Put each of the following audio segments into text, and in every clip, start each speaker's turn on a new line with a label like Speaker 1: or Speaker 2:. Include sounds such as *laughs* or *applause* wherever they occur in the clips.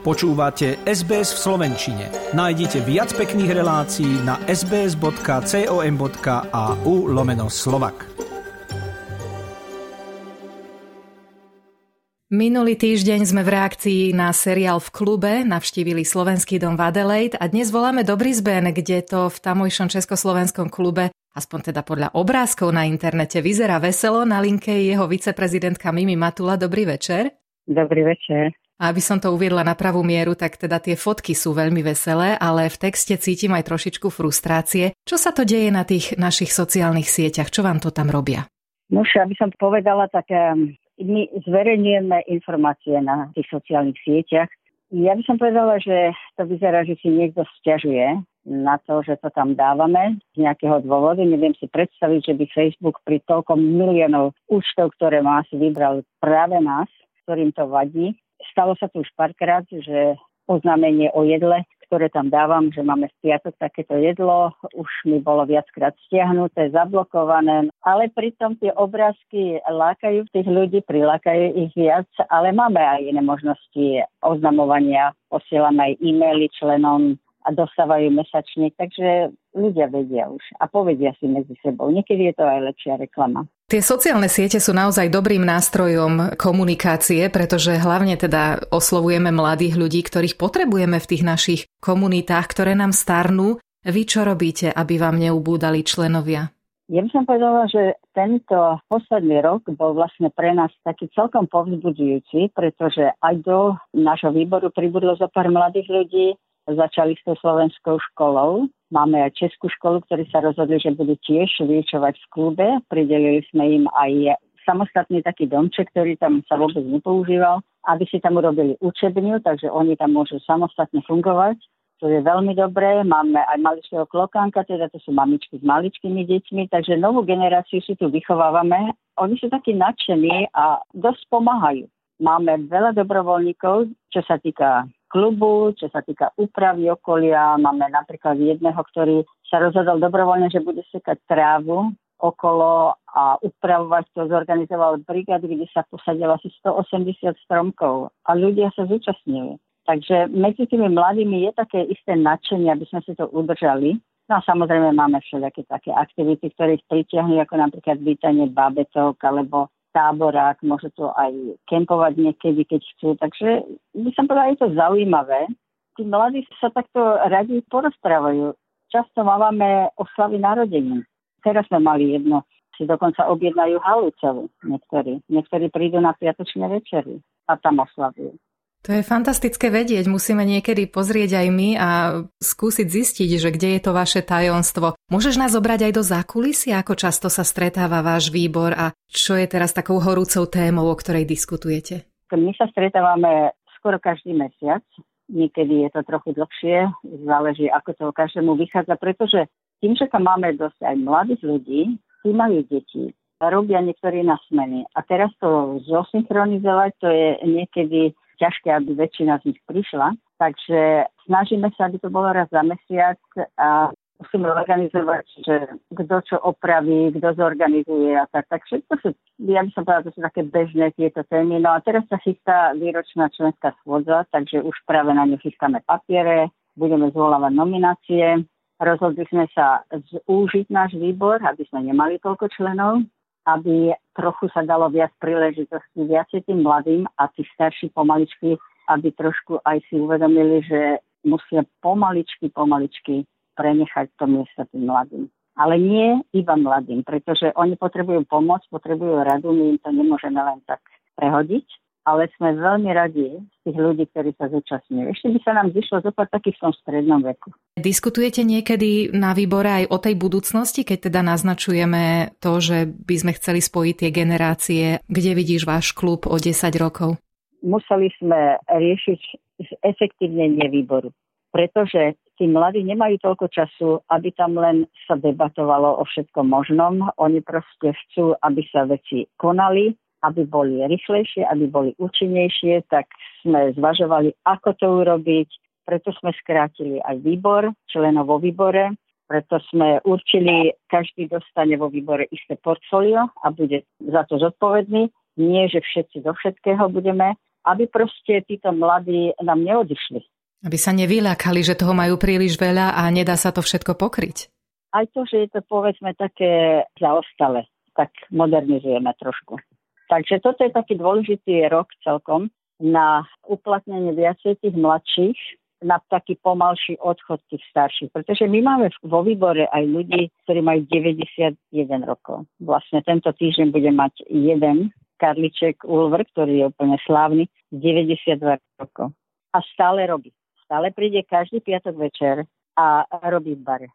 Speaker 1: Počúvate SBS v Slovenčine. Nájdite viac pekných relácií na sbs.com.au lomeno slovak.
Speaker 2: Minulý týždeň sme v reakcii na seriál v klube navštívili Slovenský dom v Adelaide a dnes voláme do Brisbane, kde to v tamojšom československom klube aspoň teda podľa obrázkov na internete vyzerá veselo. Na linke je jeho viceprezidentka Mimi Matula. Dobrý večer.
Speaker 3: Dobrý večer.
Speaker 2: A aby som to uviedla na pravú mieru, tak teda tie fotky sú veľmi veselé, ale v texte cítim aj trošičku frustrácie. Čo sa to deje na tých našich sociálnych sieťach? Čo vám to tam robia?
Speaker 3: No, aby som povedala, tak um, my zverejňujeme informácie na tých sociálnych sieťach. Ja by som povedala, že to vyzerá, že si niekto stiažuje na to, že to tam dávame z nejakého dôvodu. Neviem si predstaviť, že by Facebook pri toľkom miliónov účtov, ktoré má, si vybral práve nás, ktorým to vadí Stalo sa to už párkrát, že oznámenie o jedle, ktoré tam dávam, že máme v piatok takéto jedlo, už mi bolo viackrát stiahnuté, zablokované, ale pritom tie obrázky lákajú tých ľudí, prilákajú ich viac, ale máme aj iné možnosti oznamovania, posielame aj e-maily členom a dostávajú mesačne, takže ľudia vedia už a povedia si medzi sebou. Niekedy je to aj lepšia reklama.
Speaker 2: Tie sociálne siete sú naozaj dobrým nástrojom komunikácie, pretože hlavne teda oslovujeme mladých ľudí, ktorých potrebujeme v tých našich komunitách, ktoré nám starnú. Vy čo robíte, aby vám neubúdali členovia?
Speaker 3: Ja by som povedala, že tento posledný rok bol vlastne pre nás taký celkom povzbudzujúci, pretože aj do nášho výboru pribudlo zo pár mladých ľudí, začali s tou slovenskou školou. Máme aj českú školu, ktorí sa rozhodli, že budú tiež vyučovať v klube. Pridelili sme im aj samostatný taký domček, ktorý tam sa vôbec nepoužíval, aby si tam urobili učebňu, takže oni tam môžu samostatne fungovať. To je veľmi dobré. Máme aj maličkého klokánka, teda to sú mamičky s maličkými deťmi, takže novú generáciu si tu vychovávame. Oni sú takí nadšení a dosť pomáhajú. Máme veľa dobrovoľníkov, čo sa týka klubu, čo sa týka úpravy okolia. Máme napríklad jedného, ktorý sa rozhodol dobrovoľne, že bude sekať trávu okolo a upravovať to, zorganizoval brigády, kde sa posadilo asi 180 stromkov a ľudia sa zúčastnili. Takže medzi tými mladými je také isté nadšenie, aby sme si to udržali. No a samozrejme máme všelijaké také aktivity, ktoré ich pritiahnu, ako napríklad vítanie babetok alebo táborák, môže to aj kempovať niekedy, keď chcú. Takže by som povedala, je to zaujímavé. Tí mladí sa takto radi porozprávajú. Často máme oslavy narodení. Teraz sme mali jedno, si dokonca objednajú halu celú niektorí. Niektorí prídu na piatočné večery a tam oslavujú.
Speaker 2: To je fantastické vedieť. Musíme niekedy pozrieť aj my a skúsiť zistiť, že kde je to vaše tajomstvo. Môžeš nás zobrať aj do zákulisia, ako často sa stretáva váš výbor a čo je teraz takou horúcou témou, o ktorej diskutujete?
Speaker 3: My sa stretávame skoro každý mesiac. Niekedy je to trochu dlhšie, záleží, ako to každému vychádza, pretože tým, že tam máme dosť aj mladých ľudí, tí majú deti, robia niektorí na smeny. A teraz to zosynchronizovať, to je niekedy ťažké, aby väčšina z nich prišla. Takže snažíme sa, aby to bolo raz za mesiac a musíme organizovať, že kto čo opraví, kto zorganizuje a tak. Tak všetko sú, ja by som povedala, to sú také bežné tieto témy. No a teraz sa chystá výročná členská schôdza, takže už práve na ňu chystáme papiere, budeme zvolávať nominácie. Rozhodli sme sa zúžiť náš výbor, aby sme nemali toľko členov, aby trochu sa dalo viac príležitostí viacej tým mladým a tí starší pomaličky, aby trošku aj si uvedomili, že musia pomaličky, pomaličky prenechať to miesto tým mladým. Ale nie iba mladým, pretože oni potrebujú pomoc, potrebujú radu, my im to nemôžeme len tak prehodiť ale sme veľmi radi z tých ľudí, ktorí sa zúčastňujú. Ešte by sa nám zišlo zopať takých v tom strednom veku.
Speaker 2: Diskutujete niekedy na výbore aj o tej budúcnosti, keď teda naznačujeme to, že by sme chceli spojiť tie generácie. Kde vidíš váš klub o 10 rokov?
Speaker 3: Museli sme riešiť efektívnenie výboru, pretože tí mladí nemajú toľko času, aby tam len sa debatovalo o všetkom možnom. Oni proste chcú, aby sa veci konali, aby boli rýchlejšie, aby boli účinnejšie, tak sme zvažovali, ako to urobiť. Preto sme skrátili aj výbor, členov vo výbore, preto sme určili, každý dostane vo výbore isté portfólio a bude za to zodpovedný. Nie, že všetci do všetkého budeme aby proste títo mladí nám neodišli.
Speaker 2: Aby sa nevyľakali, že toho majú príliš veľa a nedá sa to všetko pokryť.
Speaker 3: Aj to, že je to povedzme také zaostale, tak modernizujeme trošku. Takže toto je taký dôležitý rok celkom na uplatnenie viacej tých mladších, na taký pomalší odchod tých starších. Pretože my máme vo výbore aj ľudí, ktorí majú 91 rokov. Vlastne tento týždeň bude mať jeden Karliček Ulver, ktorý je úplne slávny, 92 rokov. A stále robí stále príde každý piatok večer a robí v bare.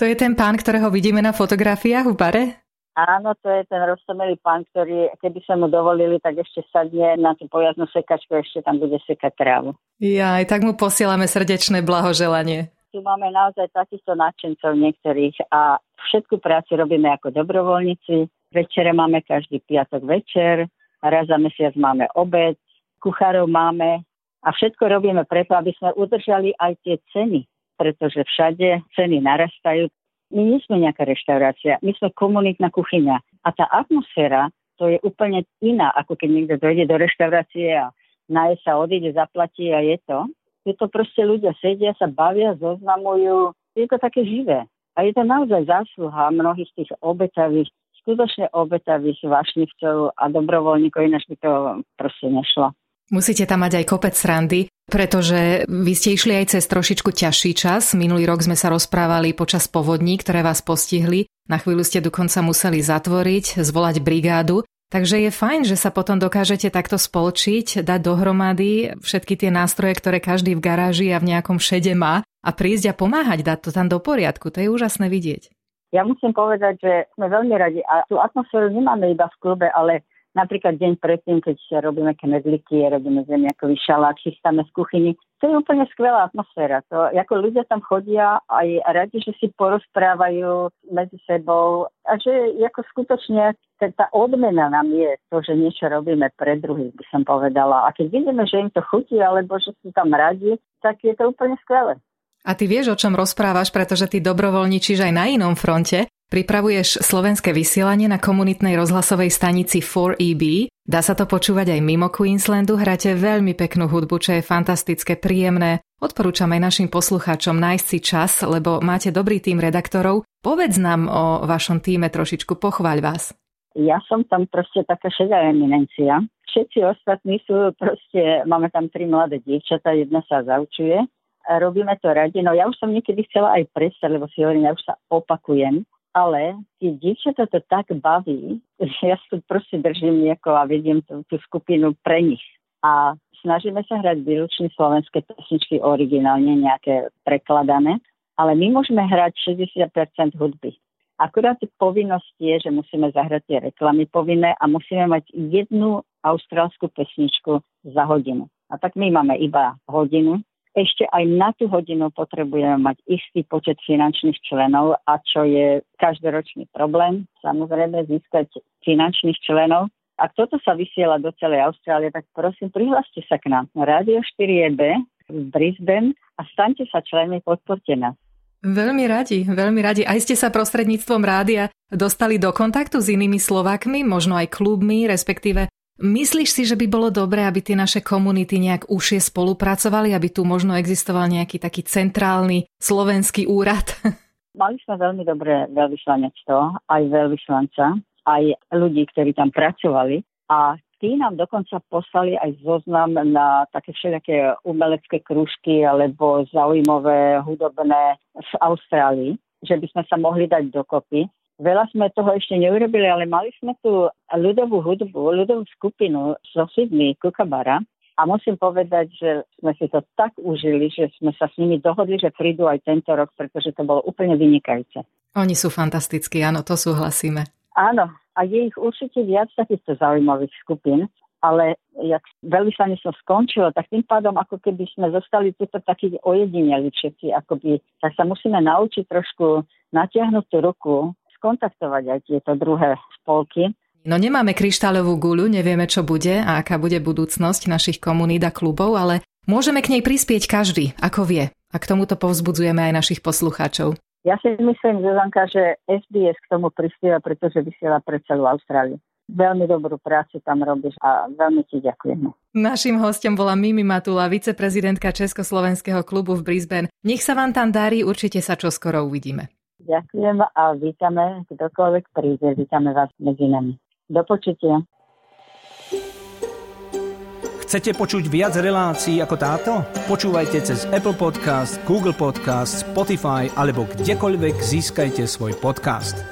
Speaker 2: To je ten pán, ktorého vidíme na fotografiách v bare?
Speaker 3: Áno, to je ten roztomelý pán, ktorý, keby sa mu dovolili, tak ešte sadne na tú pojaznú sekačku, ešte tam bude sekať trávu.
Speaker 2: Ja, aj tak mu posielame srdečné blahoželanie.
Speaker 3: Tu máme naozaj takýchto nadšencov niektorých a všetku prácu robíme ako dobrovoľníci. Večere máme každý piatok večer, raz za mesiac máme obed, kuchárov máme, a všetko robíme preto, aby sme udržali aj tie ceny, pretože všade ceny narastajú. My nie sme nejaká reštaurácia, my sme komunitná kuchyňa. A tá atmosféra, to je úplne iná, ako keď niekto dojde do reštaurácie a naje sa, odíde, zaplatí a je to. Je to proste ľudia sedia, sa bavia, zoznamujú. Je to také živé. A je to naozaj zásluha mnohých tých obetavých, skutočne obetavých vášnivcov a dobrovoľníkov, ináč by to proste nešlo.
Speaker 2: Musíte tam mať aj kopec srandy, pretože vy ste išli aj cez trošičku ťažší čas. Minulý rok sme sa rozprávali počas povodní, ktoré vás postihli. Na chvíľu ste dokonca museli zatvoriť, zvolať brigádu. Takže je fajn, že sa potom dokážete takto spolčiť, dať dohromady všetky tie nástroje, ktoré každý v garáži a v nejakom šede má a prísť a pomáhať, dať to tam do poriadku. To je úžasné vidieť.
Speaker 3: Ja musím povedať, že sme veľmi radi a tú atmosféru nemáme iba v klube, ale Napríklad deň predtým, keď robíme knedliky, robíme zemiakový šalát, chystáme z kuchyni. To je úplne skvelá atmosféra. To, ako ľudia tam chodia aj radi, že si porozprávajú medzi sebou a že ako skutočne tá odmena nám je to, že niečo robíme pre druhých, by som povedala. A keď vidíme, že im to chutí alebo že sú tam radi, tak je to úplne skvelé.
Speaker 2: A ty vieš, o čom rozprávaš, pretože ty dobrovoľničíš aj na inom fronte. Pripravuješ slovenské vysielanie na komunitnej rozhlasovej stanici 4EB. Dá sa to počúvať aj mimo Queenslandu. Hráte veľmi peknú hudbu, čo je fantastické, príjemné. Odporúčam aj našim poslucháčom nájsť si čas, lebo máte dobrý tým redaktorov. Povedz nám o vašom týme trošičku, pochváľ vás.
Speaker 3: Ja som tam proste taká šedá eminencia. Všetci ostatní sú proste, máme tam tri mladé dievčatá, jedna sa zaučuje. Robíme to radi. No ja už som niekedy chcela aj prestať, lebo si hovorím, ja už sa opakujem ale tie dievčatá to tak baví, že *laughs* ja sa proste držím nejako a vediem tú, tú skupinu pre nich. A snažíme sa hrať výlučne slovenské pesničky originálne, nejaké prekladané, ale my môžeme hrať 60% hudby. Akurát povinnosť je, že musíme zahrať tie reklamy povinné a musíme mať jednu austrálskú pesničku za hodinu. A tak my máme iba hodinu ešte aj na tú hodinu potrebujeme mať istý počet finančných členov a čo je každoročný problém, samozrejme získať finančných členov. Ak toto sa vysiela do celej Austrálie, tak prosím, prihláste sa k nám na Radio 4EB v Brisbane a staňte sa členmi, podporte nás.
Speaker 2: Veľmi radi, veľmi radi. Aj ste sa prostredníctvom rádia dostali do kontaktu s inými Slovákmi, možno aj klubmi, respektíve Myslíš si, že by bolo dobré, aby tie naše komunity nejak užšie spolupracovali, aby tu možno existoval nejaký taký centrálny slovenský úrad? *laughs*
Speaker 3: Mali sme veľmi dobré veľvyslanectvo, aj veľvyslanca, aj ľudí, ktorí tam pracovali a tí nám dokonca poslali aj zoznam na také všetké umelecké krúžky alebo zaujímavé hudobné v Austrálii, že by sme sa mohli dať dokopy Veľa sme toho ešte neurobili, ale mali sme tu ľudovú hudbu, ľudovú skupinu so Sydney Kukabara a musím povedať, že sme si to tak užili, že sme sa s nimi dohodli, že prídu aj tento rok, pretože to bolo úplne vynikajúce.
Speaker 2: Oni sú fantastickí, áno, to súhlasíme.
Speaker 3: Áno, a je ich určite viac takýchto zaujímavých skupín, ale jak veľvyslanie som skončilo, tak tým pádom ako keby sme zostali tuto takí ojedineli všetci, akoby, tak sa musíme naučiť trošku natiahnuť tú ruku skontaktovať aj tieto druhé spolky.
Speaker 2: No nemáme kryštáľovú guľu, nevieme, čo bude a aká bude budúcnosť našich komunít a klubov, ale môžeme k nej prispieť každý, ako vie. A k tomuto povzbudzujeme aj našich poslucháčov.
Speaker 3: Ja si myslím, Zuzanka, že SBS k tomu prispieva, pretože vysiela pre celú Austráliu. veľmi dobrú prácu tam robíš a veľmi ti ďakujeme.
Speaker 2: Našim hostom bola Mimi Matula, viceprezidentka Československého klubu v Brisbane. Nech sa vám tam darí, určite sa čoskoro uvidíme.
Speaker 3: Ďakujem a vítame, kdokoľvek príde, vítame vás medzi nami. Do počutia.
Speaker 1: Chcete počuť viac relácií ako táto? Počúvajte cez Apple Podcast, Google Podcast, Spotify alebo kdekoľvek získajte svoj podcast.